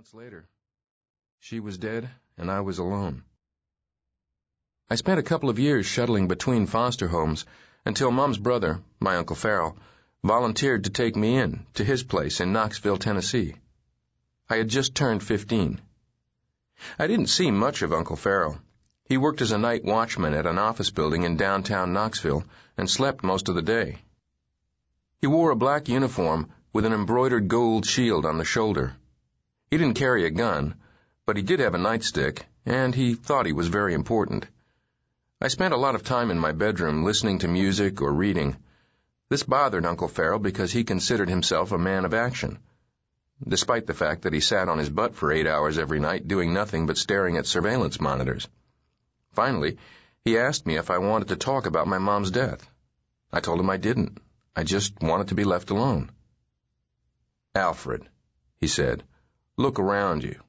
months later, she was dead and I was alone. I spent a couple of years shuttling between foster homes until Mom's brother, my Uncle Farrell, volunteered to take me in to his place in Knoxville, Tennessee. I had just turned 15. I didn't see much of Uncle Farrell. He worked as a night watchman at an office building in downtown Knoxville and slept most of the day. He wore a black uniform with an embroidered gold shield on the shoulder. He didn't carry a gun, but he did have a nightstick, and he thought he was very important. I spent a lot of time in my bedroom listening to music or reading. This bothered Uncle Farrell because he considered himself a man of action, despite the fact that he sat on his butt for eight hours every night doing nothing but staring at surveillance monitors. Finally, he asked me if I wanted to talk about my mom's death. I told him I didn't. I just wanted to be left alone. Alfred, he said, Look around you.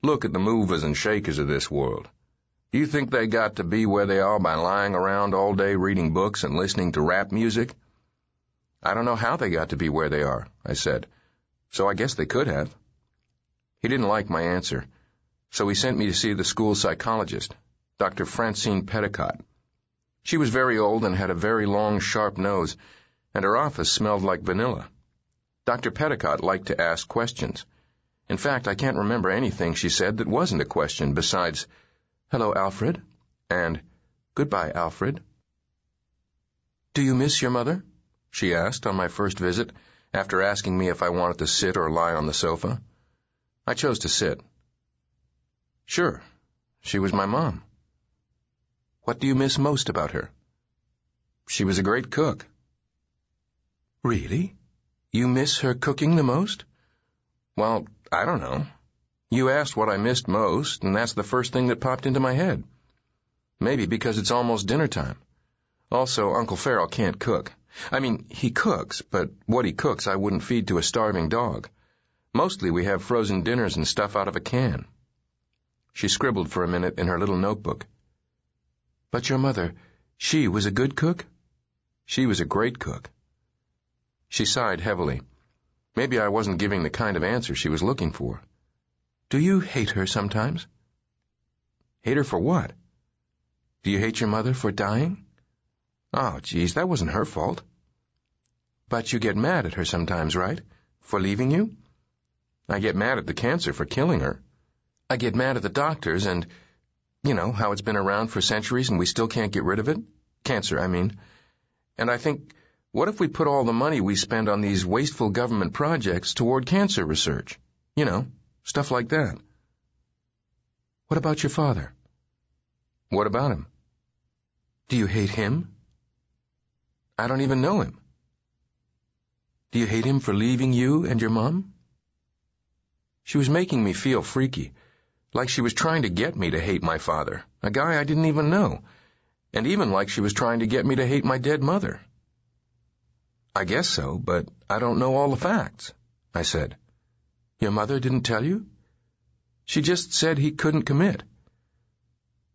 Look at the movers and shakers of this world. Do you think they got to be where they are by lying around all day reading books and listening to rap music? I don't know how they got to be where they are, I said. So I guess they could have. He didn't like my answer, so he sent me to see the school psychologist, Dr. Francine Petticott. She was very old and had a very long, sharp nose, and her office smelled like vanilla. Dr. Petticott liked to ask questions. In fact, I can't remember anything she said that wasn't a question besides, Hello, Alfred, and Goodbye, Alfred. Do you miss your mother? she asked on my first visit, after asking me if I wanted to sit or lie on the sofa. I chose to sit. Sure, she was my mom. What do you miss most about her? She was a great cook. Really? You miss her cooking the most? Well, I don't know. You asked what I missed most, and that's the first thing that popped into my head. Maybe because it's almost dinner time. Also, Uncle Farrell can't cook. I mean, he cooks, but what he cooks I wouldn't feed to a starving dog. Mostly we have frozen dinners and stuff out of a can. She scribbled for a minute in her little notebook. But your mother, she was a good cook? She was a great cook. She sighed heavily. Maybe I wasn't giving the kind of answer she was looking for. Do you hate her sometimes? Hate her for what? Do you hate your mother for dying? Oh, geez, that wasn't her fault. But you get mad at her sometimes, right? For leaving you? I get mad at the cancer for killing her. I get mad at the doctors and, you know, how it's been around for centuries and we still can't get rid of it. Cancer, I mean. And I think, what if we put all the money we spend on these wasteful government projects toward cancer research? You know, stuff like that. What about your father? What about him? Do you hate him? I don't even know him. Do you hate him for leaving you and your mom? She was making me feel freaky, like she was trying to get me to hate my father, a guy I didn't even know, and even like she was trying to get me to hate my dead mother. I guess so, but I don't know all the facts, I said. Your mother didn't tell you? She just said he couldn't commit.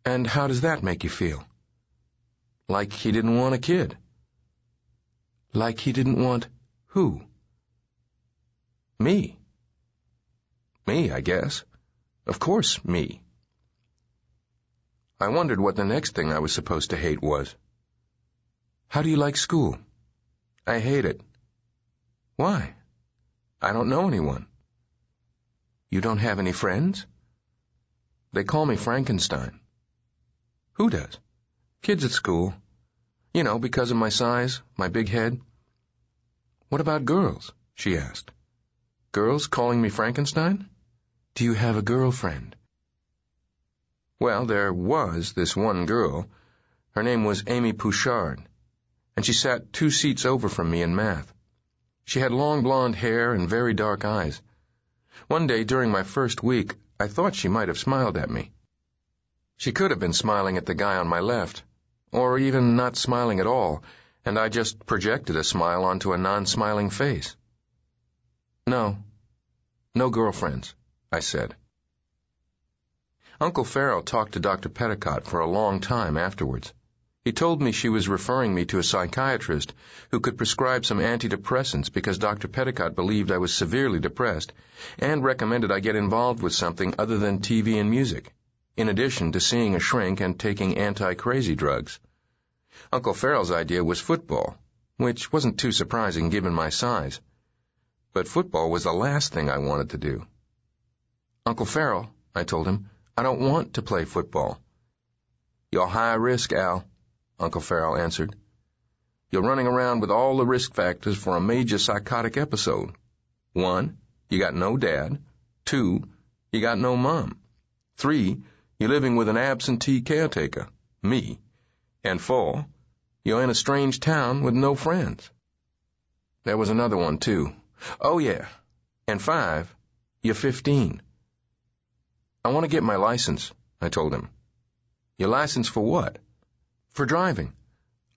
And how does that make you feel? Like he didn't want a kid. Like he didn't want who? Me. Me, I guess. Of course, me. I wondered what the next thing I was supposed to hate was. How do you like school? I hate it. Why? I don't know anyone. You don't have any friends? They call me Frankenstein. Who does? Kids at school. You know, because of my size, my big head. What about girls? she asked. Girls calling me Frankenstein? Do you have a girlfriend? Well, there was this one girl. Her name was Amy Pouchard and she sat two seats over from me in math. She had long blonde hair and very dark eyes. One day during my first week, I thought she might have smiled at me. She could have been smiling at the guy on my left, or even not smiling at all, and I just projected a smile onto a non-smiling face. No, no girlfriends, I said. Uncle Farrell talked to Dr. Petticott for a long time afterwards. He told me she was referring me to a psychiatrist who could prescribe some antidepressants because Dr. Petticott believed I was severely depressed and recommended I get involved with something other than TV and music, in addition to seeing a shrink and taking anti-crazy drugs. Uncle Farrell's idea was football, which wasn't too surprising given my size. But football was the last thing I wanted to do. Uncle Farrell, I told him, I don't want to play football. You're high risk, Al. Uncle Farrell answered. You're running around with all the risk factors for a major psychotic episode. One, you got no dad. Two, you got no mom. Three, you're living with an absentee caretaker, me. And four, you're in a strange town with no friends. There was another one, too. Oh, yeah. And five, you're 15. I want to get my license, I told him. Your license for what? For driving.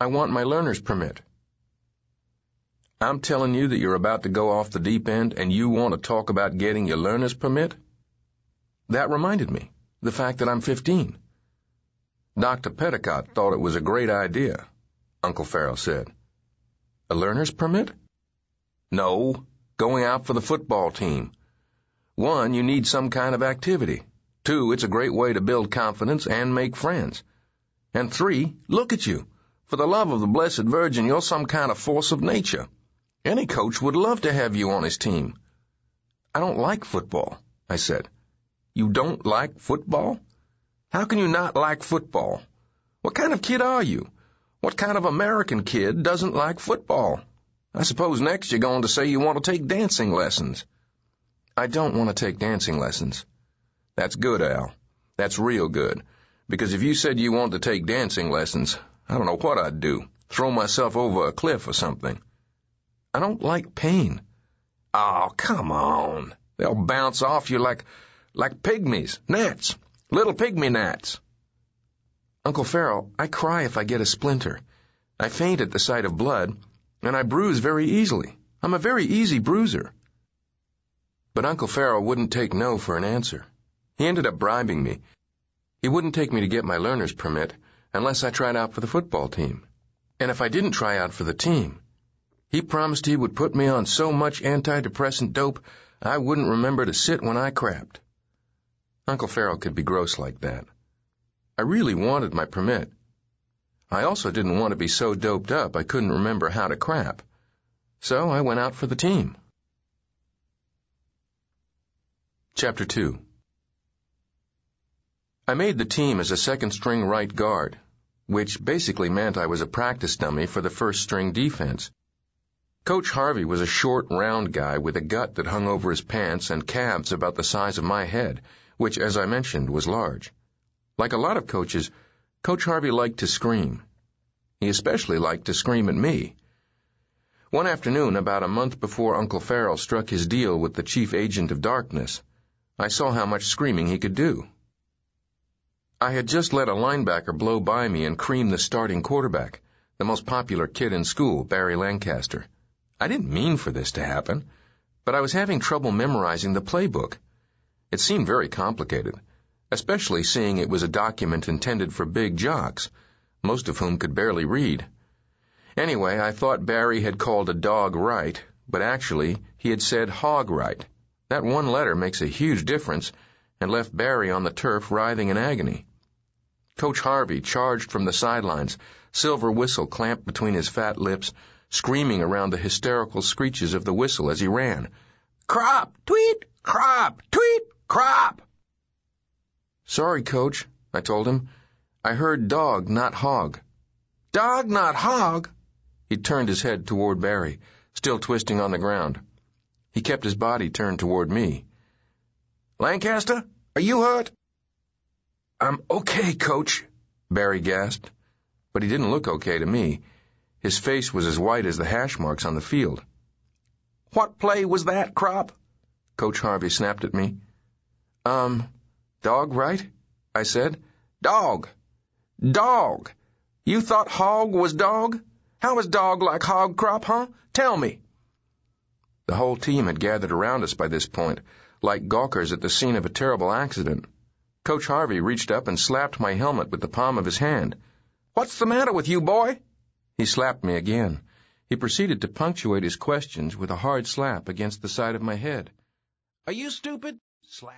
I want my learner's permit. I'm telling you that you're about to go off the deep end and you want to talk about getting your learner's permit? That reminded me, the fact that I'm 15. Dr. Petticott thought it was a great idea, Uncle Farrell said. A learner's permit? No, going out for the football team. One, you need some kind of activity. Two, it's a great way to build confidence and make friends. And three, look at you. For the love of the Blessed Virgin, you're some kind of force of nature. Any coach would love to have you on his team. I don't like football, I said. You don't like football? How can you not like football? What kind of kid are you? What kind of American kid doesn't like football? I suppose next you're going to say you want to take dancing lessons. I don't want to take dancing lessons. That's good, Al. That's real good. Because if you said you wanted to take dancing lessons, I don't know what I'd do. Throw myself over a cliff or something. I don't like pain. Oh, come on. They'll bounce off you like, like pygmies, gnats, little pygmy gnats. Uncle Farrell, I cry if I get a splinter. I faint at the sight of blood, and I bruise very easily. I'm a very easy bruiser. But Uncle Farrell wouldn't take no for an answer. He ended up bribing me, he wouldn't take me to get my learner's permit unless I tried out for the football team. And if I didn't try out for the team, he promised he would put me on so much antidepressant dope I wouldn't remember to sit when I crapped. Uncle Farrell could be gross like that. I really wanted my permit. I also didn't want to be so doped up I couldn't remember how to crap. So I went out for the team. Chapter 2 I made the team as a second string right guard, which basically meant I was a practice dummy for the first string defense. Coach Harvey was a short, round guy with a gut that hung over his pants and calves about the size of my head, which, as I mentioned, was large. Like a lot of coaches, Coach Harvey liked to scream. He especially liked to scream at me. One afternoon, about a month before Uncle Farrell struck his deal with the chief agent of darkness, I saw how much screaming he could do. I had just let a linebacker blow by me and cream the starting quarterback, the most popular kid in school, Barry Lancaster. I didn't mean for this to happen, but I was having trouble memorizing the playbook. It seemed very complicated, especially seeing it was a document intended for big jocks, most of whom could barely read. Anyway, I thought Barry had called a dog right, but actually he had said hog right. That one letter makes a huge difference and left Barry on the turf writhing in agony. Coach Harvey charged from the sidelines, silver whistle clamped between his fat lips, screaming around the hysterical screeches of the whistle as he ran. Kropp! Tweet! Kropp! Tweet! Kropp! Sorry, Coach, I told him. I heard dog, not hog. Dog, not hog? He turned his head toward Barry, still twisting on the ground. He kept his body turned toward me. Lancaster, are you hurt? I'm okay, coach, Barry gasped. But he didn't look okay to me. His face was as white as the hash marks on the field. What play was that, Kropp? Coach Harvey snapped at me. Um, dog, right? I said. Dog. Dog. You thought hog was dog? How is dog like hog, Kropp, huh? Tell me. The whole team had gathered around us by this point, like gawkers at the scene of a terrible accident. Coach Harvey reached up and slapped my helmet with the palm of his hand. What's the matter with you, boy? He slapped me again. He proceeded to punctuate his questions with a hard slap against the side of my head. Are you stupid? Slap.